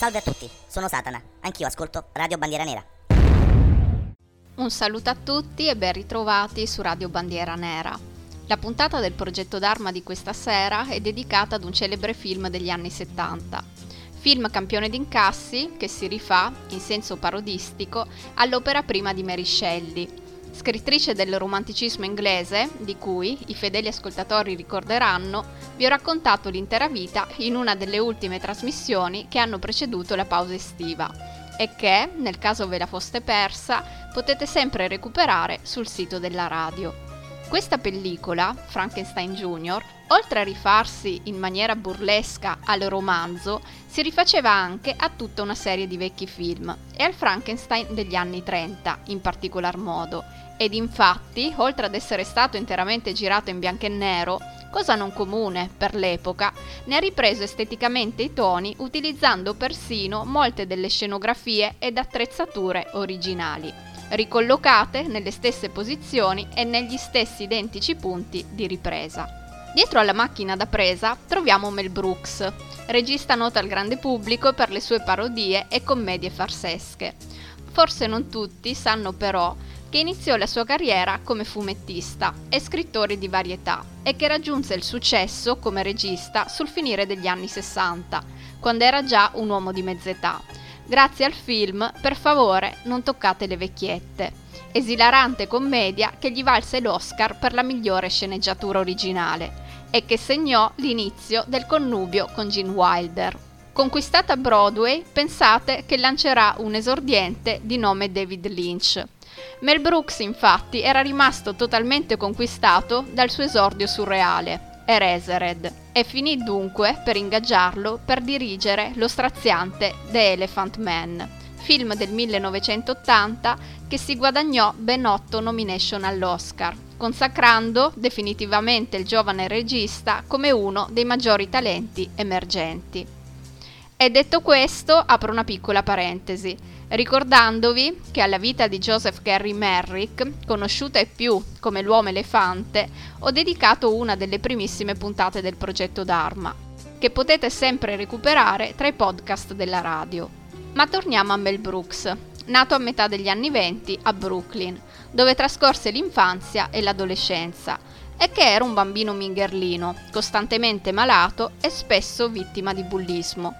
Salve a tutti, sono Satana, anch'io ascolto Radio Bandiera Nera. Un saluto a tutti e ben ritrovati su Radio Bandiera Nera. La puntata del progetto d'arma di questa sera è dedicata ad un celebre film degli anni 70. Film campione d'incassi che si rifà, in senso parodistico, all'opera prima di Mary Shelley, Scrittrice del romanticismo inglese, di cui i fedeli ascoltatori ricorderanno, vi ho raccontato l'intera vita in una delle ultime trasmissioni che hanno preceduto la pausa estiva e che, nel caso ve la foste persa, potete sempre recuperare sul sito della radio. Questa pellicola, Frankenstein Jr., oltre a rifarsi in maniera burlesca al romanzo, si rifaceva anche a tutta una serie di vecchi film e al Frankenstein degli anni 30 in particolar modo. Ed infatti, oltre ad essere stato interamente girato in bianco e nero, cosa non comune per l'epoca, ne ha ripreso esteticamente i toni utilizzando persino molte delle scenografie ed attrezzature originali ricollocate nelle stesse posizioni e negli stessi identici punti di ripresa. Dietro alla macchina da presa troviamo Mel Brooks, regista noto al grande pubblico per le sue parodie e commedie farsesche. Forse non tutti sanno però che iniziò la sua carriera come fumettista e scrittore di varietà e che raggiunse il successo come regista sul finire degli anni 60, quando era già un uomo di mezz'età grazie al film Per favore non toccate le vecchiette, esilarante commedia che gli valse l'Oscar per la migliore sceneggiatura originale e che segnò l'inizio del connubio con Gene Wilder. Conquistata Broadway, pensate che lancerà un esordiente di nome David Lynch. Mel Brooks infatti era rimasto totalmente conquistato dal suo esordio surreale Eraserhead e finì dunque per ingaggiarlo per dirigere lo straziante The Elephant Man, film del 1980 che si guadagnò ben otto nomination all'Oscar, consacrando definitivamente il giovane regista come uno dei maggiori talenti emergenti. E detto questo, apro una piccola parentesi ricordandovi che alla vita di Joseph Gary Merrick, conosciuta e più come l'uomo elefante, ho dedicato una delle primissime puntate del progetto Dharma, che potete sempre recuperare tra i podcast della radio. Ma torniamo a Mel Brooks, nato a metà degli anni venti a Brooklyn, dove trascorse l'infanzia e l'adolescenza, e che era un bambino mingherlino, costantemente malato e spesso vittima di bullismo.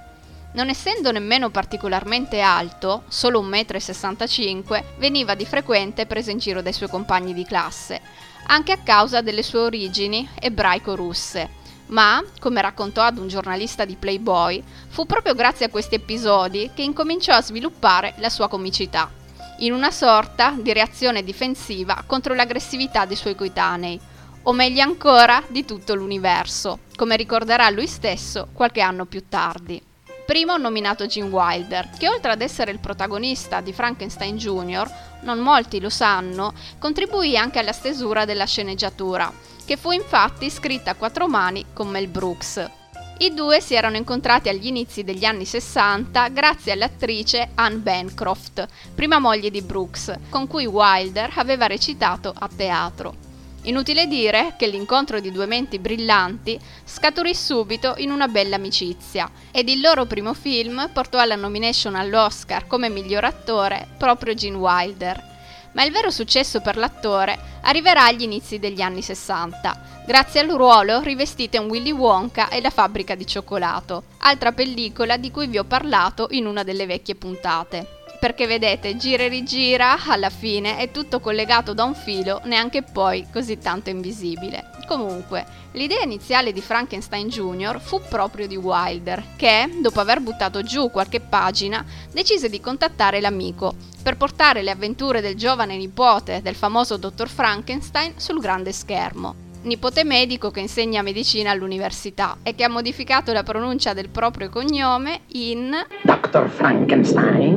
Non essendo nemmeno particolarmente alto, solo 1,65 m, veniva di frequente preso in giro dai suoi compagni di classe, anche a causa delle sue origini ebraico-russe. Ma, come raccontò ad un giornalista di Playboy, fu proprio grazie a questi episodi che incominciò a sviluppare la sua comicità, in una sorta di reazione difensiva contro l'aggressività dei suoi coetanei, o meglio ancora di tutto l'universo, come ricorderà lui stesso qualche anno più tardi. Primo nominato Gene Wilder, che oltre ad essere il protagonista di Frankenstein Jr., non molti lo sanno, contribuì anche alla stesura della sceneggiatura, che fu infatti scritta a quattro mani con Mel Brooks. I due si erano incontrati agli inizi degli anni 60 grazie all'attrice Anne Bancroft, prima moglie di Brooks, con cui Wilder aveva recitato a teatro. Inutile dire che l'incontro di due menti brillanti scaturì subito in una bella amicizia ed il loro primo film portò alla nomination all'Oscar come miglior attore proprio Gene Wilder. Ma il vero successo per l'attore arriverà agli inizi degli anni 60, grazie al ruolo rivestito in Willy Wonka e la fabbrica di cioccolato, altra pellicola di cui vi ho parlato in una delle vecchie puntate perché vedete, gira e rigira, alla fine è tutto collegato da un filo, neanche poi così tanto invisibile. Comunque, l'idea iniziale di Frankenstein Jr. fu proprio di Wilder, che, dopo aver buttato giù qualche pagina, decise di contattare l'amico per portare le avventure del giovane nipote del famoso dottor Frankenstein sul grande schermo nipote medico che insegna medicina all'università e che ha modificato la pronuncia del proprio cognome in Dr. Frankenstein.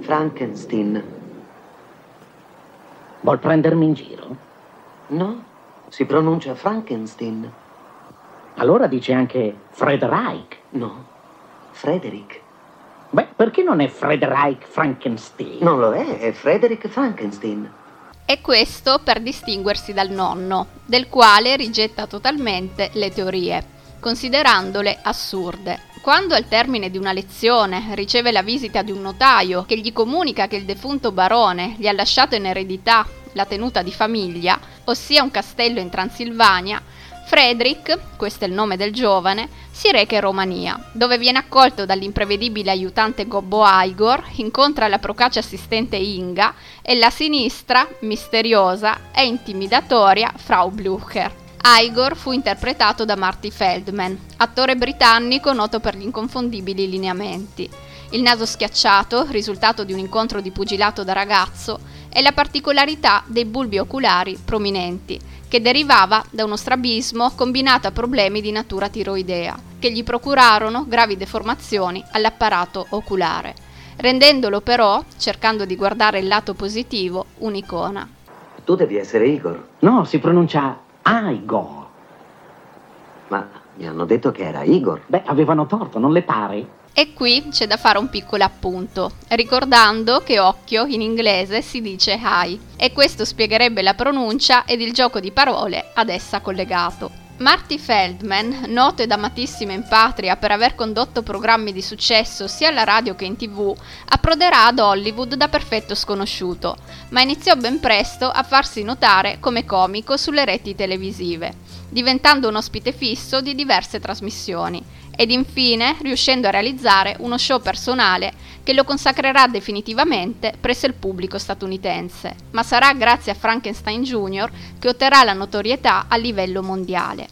Frankenstein. Vuol prendermi in giro? No, si pronuncia Frankenstein. Allora dice anche Frederick. No, Frederick. Beh, perché non è Frederick Frankenstein? Non lo è, è Frederick Frankenstein. E questo per distinguersi dal nonno, del quale rigetta totalmente le teorie, considerandole assurde. Quando al termine di una lezione riceve la visita di un notaio che gli comunica che il defunto barone gli ha lasciato in eredità la tenuta di famiglia, ossia un castello in Transilvania, Frederick, questo è il nome del giovane, si reca in Romania, dove viene accolto dall'imprevedibile aiutante Gobbo Igor, incontra la procace assistente Inga e la sinistra, misteriosa e intimidatoria Frau Blücher. Igor fu interpretato da Marty Feldman, attore britannico noto per gli inconfondibili lineamenti. Il naso schiacciato, risultato di un incontro di pugilato da ragazzo, e la particolarità dei bulbi oculari prominenti, che derivava da uno strabismo combinato a problemi di natura tiroidea, che gli procurarono gravi deformazioni all'apparato oculare, rendendolo però, cercando di guardare il lato positivo, un'icona. Tu devi essere Igor. No, si pronuncia Igor. Ma mi hanno detto che era Igor. Beh, avevano torto, non le pare? E qui c'è da fare un piccolo appunto, ricordando che occhio in inglese si dice eye, e questo spiegherebbe la pronuncia ed il gioco di parole ad essa collegato. Marty Feldman, noto ed amatissimo in patria per aver condotto programmi di successo sia alla radio che in tv, approderà ad Hollywood da perfetto sconosciuto, ma iniziò ben presto a farsi notare come comico sulle reti televisive, diventando un ospite fisso di diverse trasmissioni ed infine riuscendo a realizzare uno show personale che lo consacrerà definitivamente presso il pubblico statunitense, ma sarà grazie a Frankenstein Jr. che otterrà la notorietà a livello mondiale.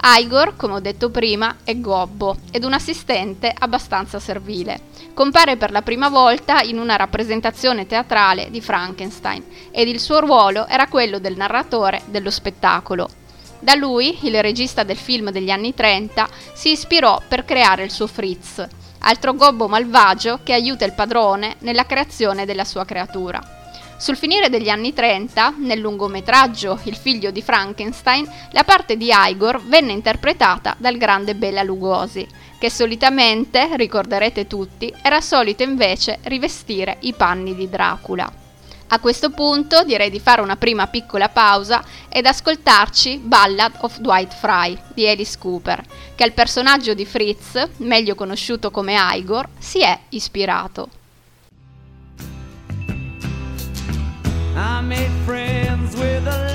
Igor, come ho detto prima, è gobbo ed un assistente abbastanza servile. Compare per la prima volta in una rappresentazione teatrale di Frankenstein ed il suo ruolo era quello del narratore dello spettacolo, da lui, il regista del film degli anni 30, si ispirò per creare il suo Fritz, altro gobbo malvagio che aiuta il padrone nella creazione della sua creatura. Sul finire degli anni 30, nel lungometraggio Il figlio di Frankenstein, la parte di Igor venne interpretata dal grande Bela Lugosi, che solitamente, ricorderete tutti, era solito invece rivestire i panni di Dracula. A questo punto direi di fare una prima piccola pausa ed ascoltarci Ballad of Dwight Fry di Alice Cooper, che al personaggio di Fritz, meglio conosciuto come Igor, si è ispirato. I made friends with a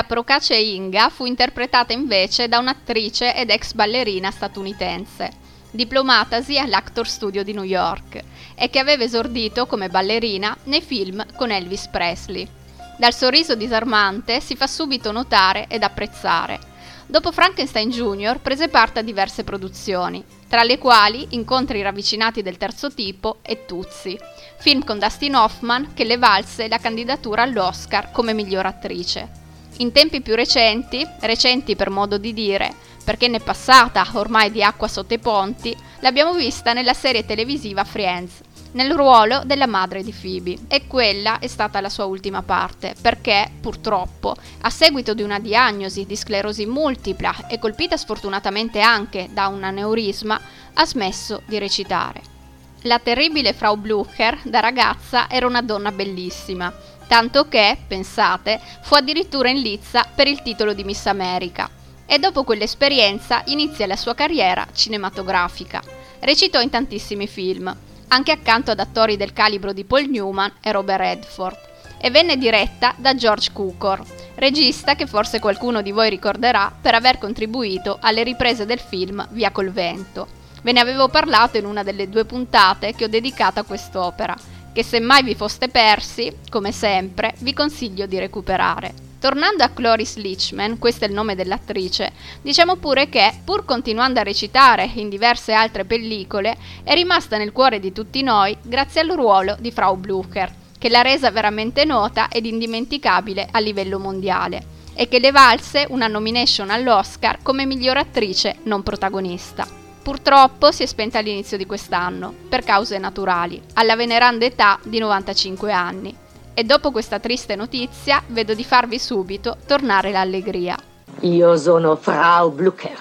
La procace Inga fu interpretata invece da un'attrice ed ex ballerina statunitense, diplomatasi all'Actor Studio di New York e che aveva esordito come ballerina nei film con Elvis Presley. Dal sorriso disarmante si fa subito notare ed apprezzare. Dopo Frankenstein Jr. prese parte a diverse produzioni, tra le quali Incontri ravvicinati del terzo tipo e Tuzzi, film con Dustin Hoffman che le valse la candidatura all'Oscar come miglior attrice. In tempi più recenti, recenti per modo di dire, perché ne è passata ormai di acqua sotto i ponti, l'abbiamo vista nella serie televisiva Friends, nel ruolo della madre di Phoebe e quella è stata la sua ultima parte perché purtroppo a seguito di una diagnosi di sclerosi multipla e colpita sfortunatamente anche da un aneurisma ha smesso di recitare. La terribile Frau Blucher da ragazza era una donna bellissima, tanto che, pensate, fu addirittura in lizza per il titolo di Miss America e dopo quell'esperienza inizia la sua carriera cinematografica. Recitò in tantissimi film, anche accanto ad attori del calibro di Paul Newman e Robert Redford, e venne diretta da George Cukor, regista che forse qualcuno di voi ricorderà per aver contribuito alle riprese del film Via col vento. Ve ne avevo parlato in una delle due puntate che ho dedicato a quest'opera, che se mai vi foste persi, come sempre, vi consiglio di recuperare. Tornando a Cloris Leachman, questo è il nome dell'attrice, diciamo pure che, pur continuando a recitare in diverse altre pellicole, è rimasta nel cuore di tutti noi grazie al ruolo di Frau Blucher, che l'ha resa veramente nota ed indimenticabile a livello mondiale e che le valse una nomination all'Oscar come miglior attrice non protagonista. Purtroppo si è spenta all'inizio di quest'anno, per cause naturali, alla veneranda età di 95 anni. E dopo questa triste notizia vedo di farvi subito tornare l'allegria. Io sono Frau Blucher.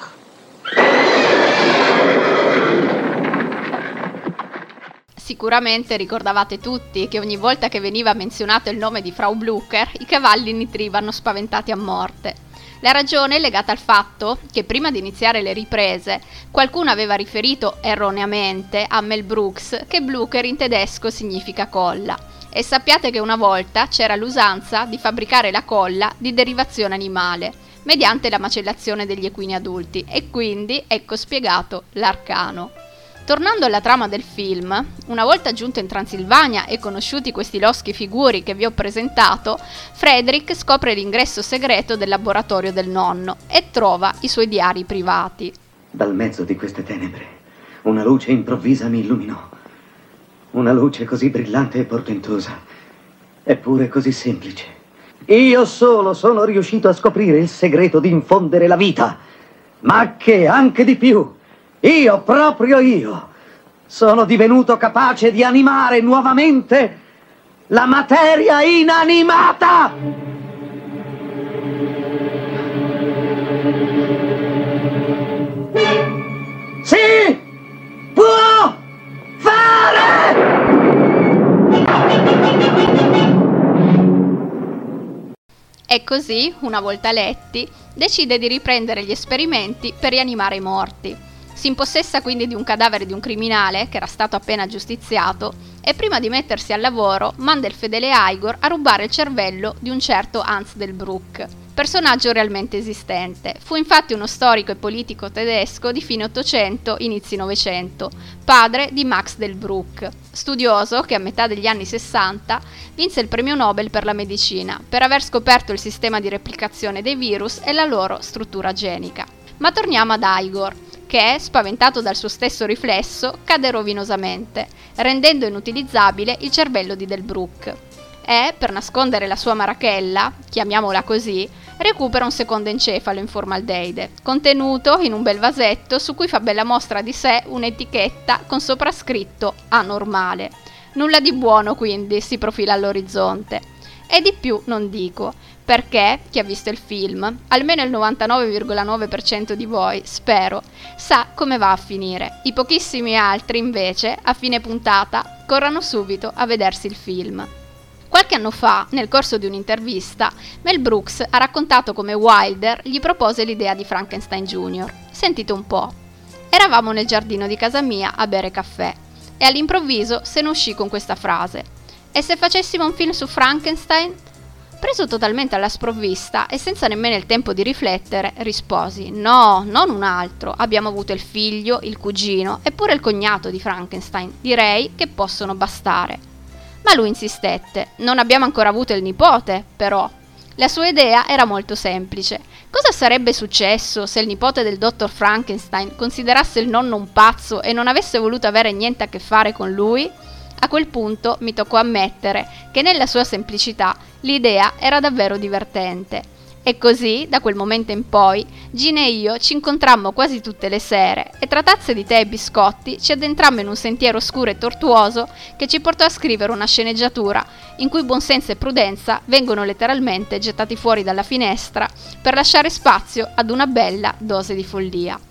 Sicuramente ricordavate tutti che ogni volta che veniva menzionato il nome di Frau Blucher, i cavalli nitrivano spaventati a morte. La ragione è legata al fatto che prima di iniziare le riprese qualcuno aveva riferito erroneamente a Mel Brooks che Blucher in tedesco significa colla e sappiate che una volta c'era l'usanza di fabbricare la colla di derivazione animale mediante la macellazione degli equini adulti e quindi ecco spiegato l'arcano. Tornando alla trama del film, una volta giunto in Transilvania e conosciuti questi loschi figuri che vi ho presentato, Frederick scopre l'ingresso segreto del laboratorio del nonno e trova i suoi diari privati. Dal mezzo di queste tenebre, una luce improvvisa mi illuminò. Una luce così brillante e portentosa, eppure così semplice. Io solo sono riuscito a scoprire il segreto di infondere la vita, ma che anche di più io, proprio io, sono divenuto capace di animare nuovamente la materia inanimata! Sì! Può fare! E così, una volta letti, decide di riprendere gli esperimenti per rianimare i morti. Si impossessa quindi di un cadavere di un criminale che era stato appena giustiziato e prima di mettersi al lavoro manda il fedele Igor a rubare il cervello di un certo Hans del Bruck, personaggio realmente esistente. Fu infatti uno storico e politico tedesco di fine 800, inizi 900, padre di Max del Bruck, studioso che a metà degli anni 60 vinse il premio Nobel per la medicina per aver scoperto il sistema di replicazione dei virus e la loro struttura genica. Ma torniamo ad Igor che, spaventato dal suo stesso riflesso, cade rovinosamente, rendendo inutilizzabile il cervello di Delbrook. E, per nascondere la sua marachella, chiamiamola così, recupera un secondo encefalo in formaldeide, contenuto in un bel vasetto su cui fa bella mostra di sé un'etichetta con soprascritto anormale. Nulla di buono quindi si profila all'orizzonte. E di più non dico, perché chi ha visto il film, almeno il 99,9% di voi, spero, sa come va a finire. I pochissimi altri, invece, a fine puntata, corrono subito a vedersi il film. Qualche anno fa, nel corso di un'intervista, Mel Brooks ha raccontato come Wilder gli propose l'idea di Frankenstein Jr. Sentite un po'. Eravamo nel giardino di casa mia a bere caffè e all'improvviso se ne uscì con questa frase. E se facessimo un film su Frankenstein? Preso totalmente alla sprovvista e senza nemmeno il tempo di riflettere, risposi: No, non un altro. Abbiamo avuto il figlio, il cugino e pure il cognato di Frankenstein. Direi che possono bastare. Ma lui insistette: Non abbiamo ancora avuto il nipote, però. La sua idea era molto semplice. Cosa sarebbe successo se il nipote del dottor Frankenstein considerasse il nonno un pazzo e non avesse voluto avere niente a che fare con lui? A quel punto mi toccò ammettere che nella sua semplicità l'idea era davvero divertente E così, da quel momento in poi, Gina e io ci incontrammo quasi tutte le sere e tra tazze di tè e biscotti ci addentrammo in un sentiero oscuro e tortuoso che ci portò a scrivere una sceneggiatura in cui buonsenso e prudenza vengono letteralmente gettati fuori dalla finestra per lasciare spazio ad una bella dose di follia.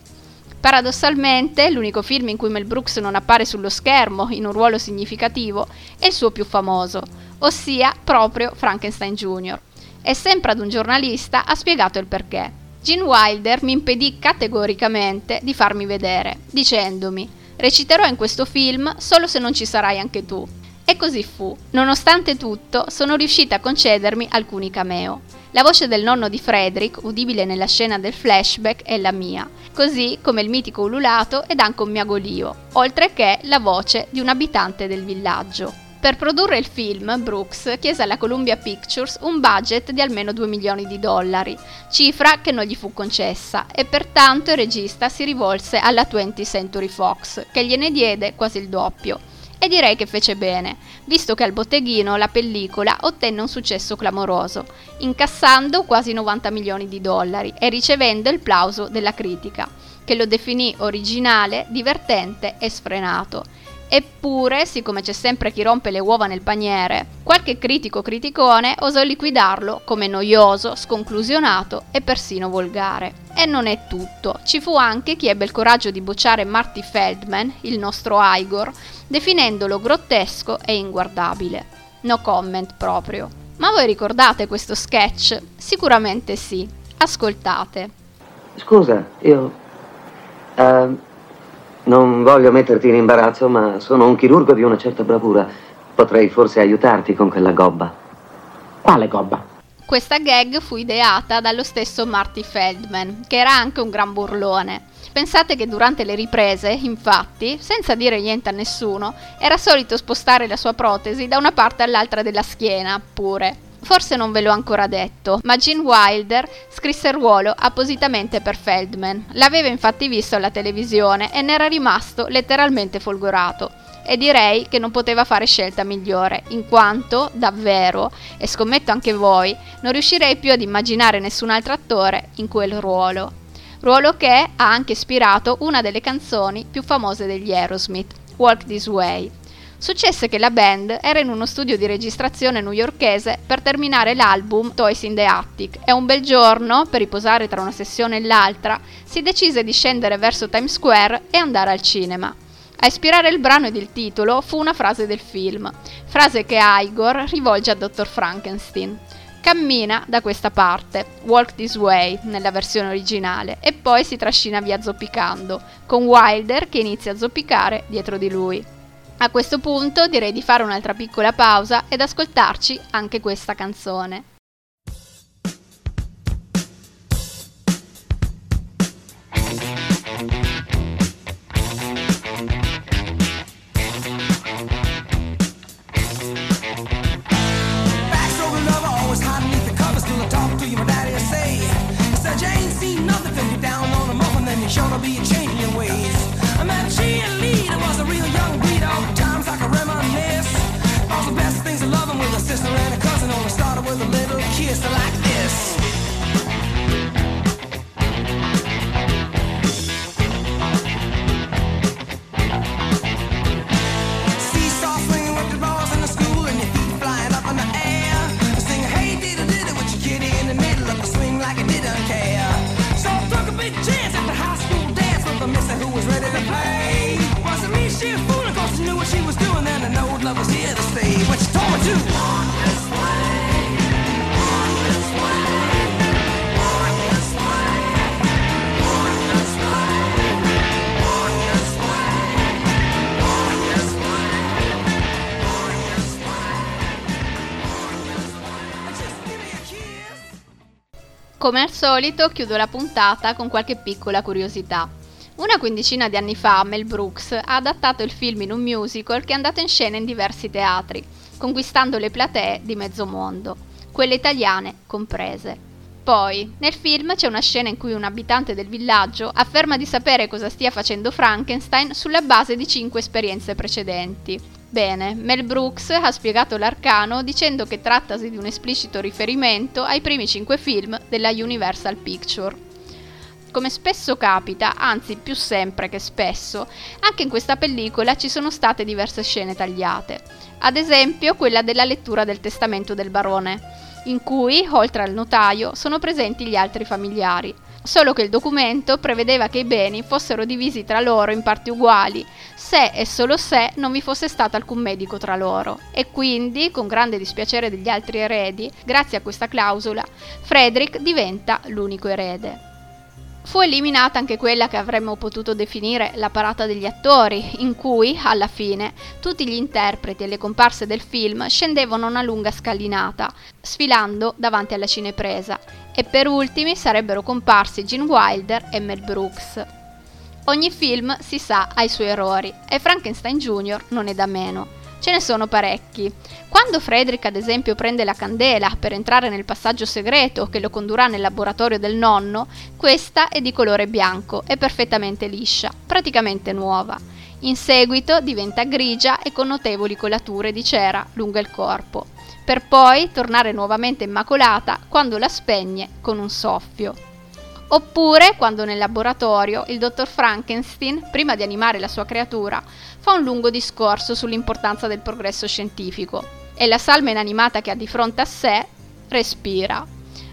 Paradossalmente, l'unico film in cui Mel Brooks non appare sullo schermo in un ruolo significativo è il suo più famoso, ossia proprio Frankenstein Jr e sempre ad un giornalista ha spiegato il perché. Gene Wilder mi impedì categoricamente di farmi vedere, dicendomi reciterò in questo film solo se non ci sarai anche tu. E così fu. Nonostante tutto, sono riuscita a concedermi alcuni cameo. La voce del nonno di Frederick, udibile nella scena del flashback, è la mia, così come il mitico ululato ed anche un miagolio, oltre che la voce di un abitante del villaggio. Per produrre il film, Brooks chiese alla Columbia Pictures un budget di almeno 2 milioni di dollari, cifra che non gli fu concessa, e pertanto il regista si rivolse alla 20th Century Fox, che gliene diede quasi il doppio. E direi che fece bene, visto che al botteghino la pellicola ottenne un successo clamoroso, incassando quasi 90 milioni di dollari e ricevendo il plauso della critica, che lo definì originale, divertente e sfrenato Eppure, siccome c'è sempre chi rompe le uova nel paniere, qualche critico criticone osò liquidarlo come noioso, sconclusionato e persino volgare. E non è tutto, ci fu anche chi ebbe il coraggio di bocciare Marty Feldman, il nostro Igor, definendolo grottesco e inguardabile. No comment proprio. Ma voi ricordate questo sketch? Sicuramente sì. Ascoltate. Scusa, io... Uh, non voglio metterti in imbarazzo, ma sono un chirurgo di una certa bravura. Potrei forse aiutarti con quella gobba. Quale gobba? Questa gag fu ideata dallo stesso Marty Feldman, che era anche un gran burlone. Pensate che durante le riprese, infatti, senza dire niente a nessuno, era solito spostare la sua protesi da una parte all'altra della schiena, pure. Forse non ve l'ho ancora detto, ma Gene Wilder scrisse il ruolo appositamente per Feldman. L'aveva infatti visto alla televisione e ne era rimasto letteralmente folgorato. E direi che non poteva fare scelta migliore, in quanto, davvero, e scommetto anche voi, non riuscirei più ad immaginare nessun altro attore in quel ruolo. Ruolo che ha anche ispirato una delle canzoni più famose degli Aerosmith, Walk This Way. Successe che la band era in uno studio di registrazione newyorkese per terminare l'album Toys in the Attic e un bel giorno, per riposare tra una sessione e l'altra, si decise di scendere verso Times Square e andare al cinema. A ispirare il brano ed il titolo fu una frase del film, frase che Igor rivolge a Dr. Frankenstein. Cammina da questa parte, Walk This Way nella versione originale, e poi si trascina via zoppicando, con Wilder che inizia a zoppicare dietro di lui. A questo punto direi di fare un'altra piccola pausa ed ascoltarci anche questa canzone. Sure be a. sister and a cousin only started with a little kiss like this. Come al solito chiudo la puntata con qualche piccola curiosità. Una quindicina di anni fa Mel Brooks ha adattato il film in un musical che è andato in scena in diversi teatri, conquistando le platee di mezzo mondo, quelle italiane comprese. Poi, nel film c'è una scena in cui un abitante del villaggio afferma di sapere cosa stia facendo Frankenstein sulla base di cinque esperienze precedenti. Bene, Mel Brooks ha spiegato l'arcano dicendo che trattasi di un esplicito riferimento ai primi cinque film della Universal Picture. Come spesso capita, anzi più sempre che spesso, anche in questa pellicola ci sono state diverse scene tagliate. Ad esempio quella della lettura del testamento del barone, in cui, oltre al notaio, sono presenti gli altri familiari solo che il documento prevedeva che i beni fossero divisi tra loro in parti uguali, se e solo se non vi fosse stato alcun medico tra loro. E quindi, con grande dispiacere degli altri eredi, grazie a questa clausola, Frederick diventa l'unico erede. Fu eliminata anche quella che avremmo potuto definire la parata degli attori, in cui, alla fine, tutti gli interpreti e le comparse del film scendevano una lunga scalinata, sfilando davanti alla cinepresa, e per ultimi sarebbero comparsi Gene Wilder e Mel Brooks. Ogni film, si sa, ha i suoi errori, e Frankenstein Jr. non è da meno. Ce ne sono parecchi. Quando Frederick, ad esempio, prende la candela per entrare nel passaggio segreto che lo condurrà nel laboratorio del nonno, questa è di colore bianco e perfettamente liscia, praticamente nuova. In seguito diventa grigia e con notevoli colature di cera lungo il corpo, per poi tornare nuovamente immacolata quando la spegne con un soffio. Oppure quando nel laboratorio il dottor Frankenstein, prima di animare la sua creatura, fa un lungo discorso sull'importanza del progresso scientifico e la salma inanimata che ha di fronte a sé respira.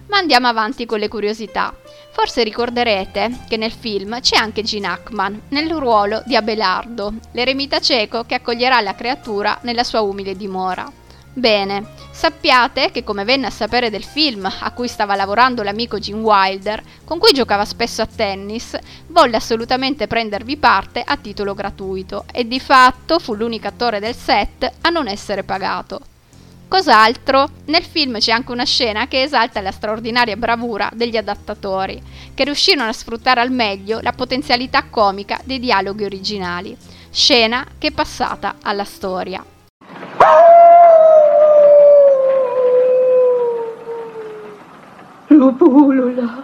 Ma andiamo avanti con le curiosità. Forse ricorderete che nel film c'è anche Gene Hackman nel ruolo di Abelardo, l'eremita cieco che accoglierà la creatura nella sua umile dimora. Bene, sappiate che come venne a sapere del film a cui stava lavorando l'amico Jim Wilder, con cui giocava spesso a tennis, volle assolutamente prendervi parte a titolo gratuito e di fatto fu l'unico attore del set a non essere pagato. Cos'altro? Nel film c'è anche una scena che esalta la straordinaria bravura degli adattatori, che riuscirono a sfruttare al meglio la potenzialità comica dei dialoghi originali, scena che è passata alla storia. Lupo ulula.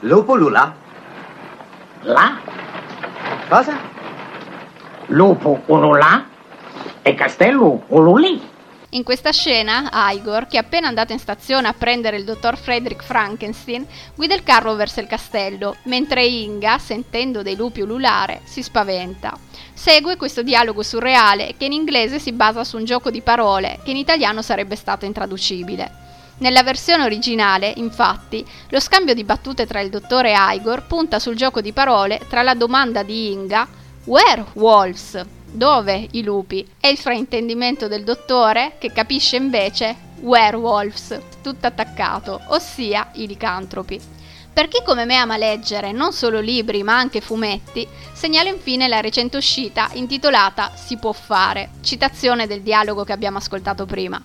Lupo Lula? Là, Cosa? lupo ululà e castello ululì. In questa scena, Igor, che è appena andato in stazione a prendere il dottor Frederick Frankenstein, guida il carro verso il castello, mentre Inga, sentendo dei lupi ululare, si spaventa. Segue questo dialogo surreale che in inglese si basa su un gioco di parole che in italiano sarebbe stato intraducibile. Nella versione originale, infatti, lo scambio di battute tra il dottore e Igor punta sul gioco di parole tra la domanda di Inga Where wolves? Dove i lupi? E il fraintendimento del dottore che capisce invece werewolves, tutto attaccato, ossia i licantropi. Per chi come me ama leggere non solo libri ma anche fumetti, segnalo infine la recente uscita intitolata Si può fare, citazione del dialogo che abbiamo ascoltato prima.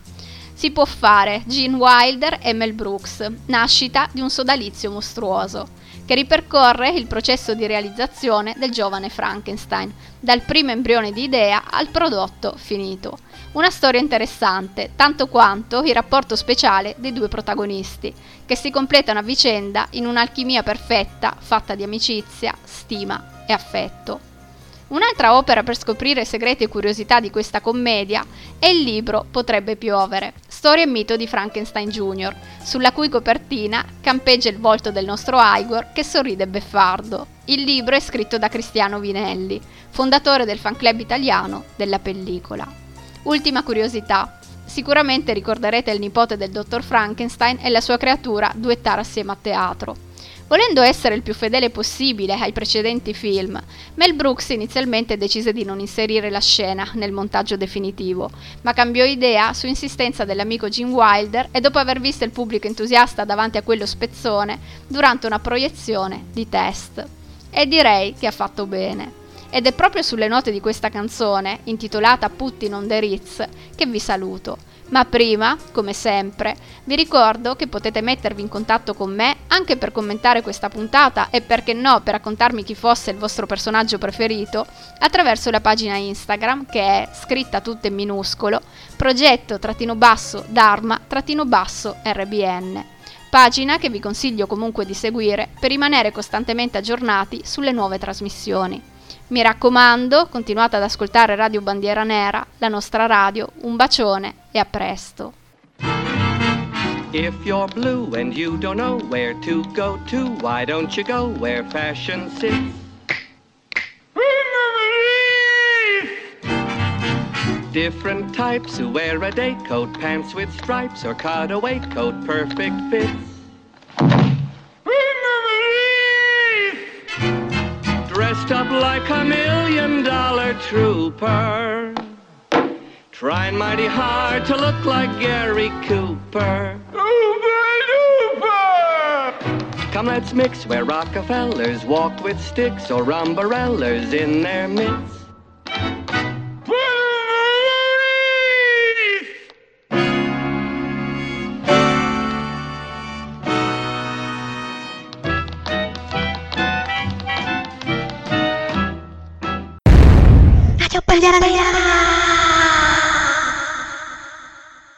Si può fare Gene Wilder e Mel Brooks, nascita di un sodalizio mostruoso, che ripercorre il processo di realizzazione del giovane Frankenstein, dal primo embrione di idea al prodotto finito. Una storia interessante, tanto quanto il rapporto speciale dei due protagonisti, che si completano a vicenda in un'alchimia perfetta fatta di amicizia, stima e affetto. Un'altra opera per scoprire segreti e curiosità di questa commedia è il libro Potrebbe piovere, storia e mito di Frankenstein Jr., sulla cui copertina campeggia il volto del nostro Igor che sorride beffardo. Il libro è scritto da Cristiano Vinelli, fondatore del fan club italiano della pellicola. Ultima curiosità. Sicuramente ricorderete il nipote del dottor Frankenstein e la sua creatura duettare assieme a teatro. Volendo essere il più fedele possibile ai precedenti film, Mel Brooks inizialmente decise di non inserire la scena nel montaggio definitivo, ma cambiò idea su insistenza dell'amico Jim Wilder e dopo aver visto il pubblico entusiasta davanti a quello spezzone durante una proiezione di test. E direi che ha fatto bene. Ed è proprio sulle note di questa canzone, intitolata Puttin on the Ritz, che vi saluto. Ma prima, come sempre, vi ricordo che potete mettervi in contatto con me anche per commentare questa puntata e perché no per raccontarmi chi fosse il vostro personaggio preferito attraverso la pagina Instagram che è scritta tutta in minuscolo progetto-dharma-rbn pagina che vi consiglio comunque di seguire per rimanere costantemente aggiornati sulle nuove trasmissioni. Mi raccomando, continuate ad ascoltare Radio Bandiera Nera, la nostra radio. Un bacione e a presto. If you're blue and you don't know where to go to, why don't you go where fashion sits? Different types who wear a day coat, pants with stripes, or cutaway coat, perfect fits. Up like a million dollar trooper. Trying mighty hard to look like Gary Cooper. Come, let's mix where Rockefellers walk with sticks or umbrellas in their midst.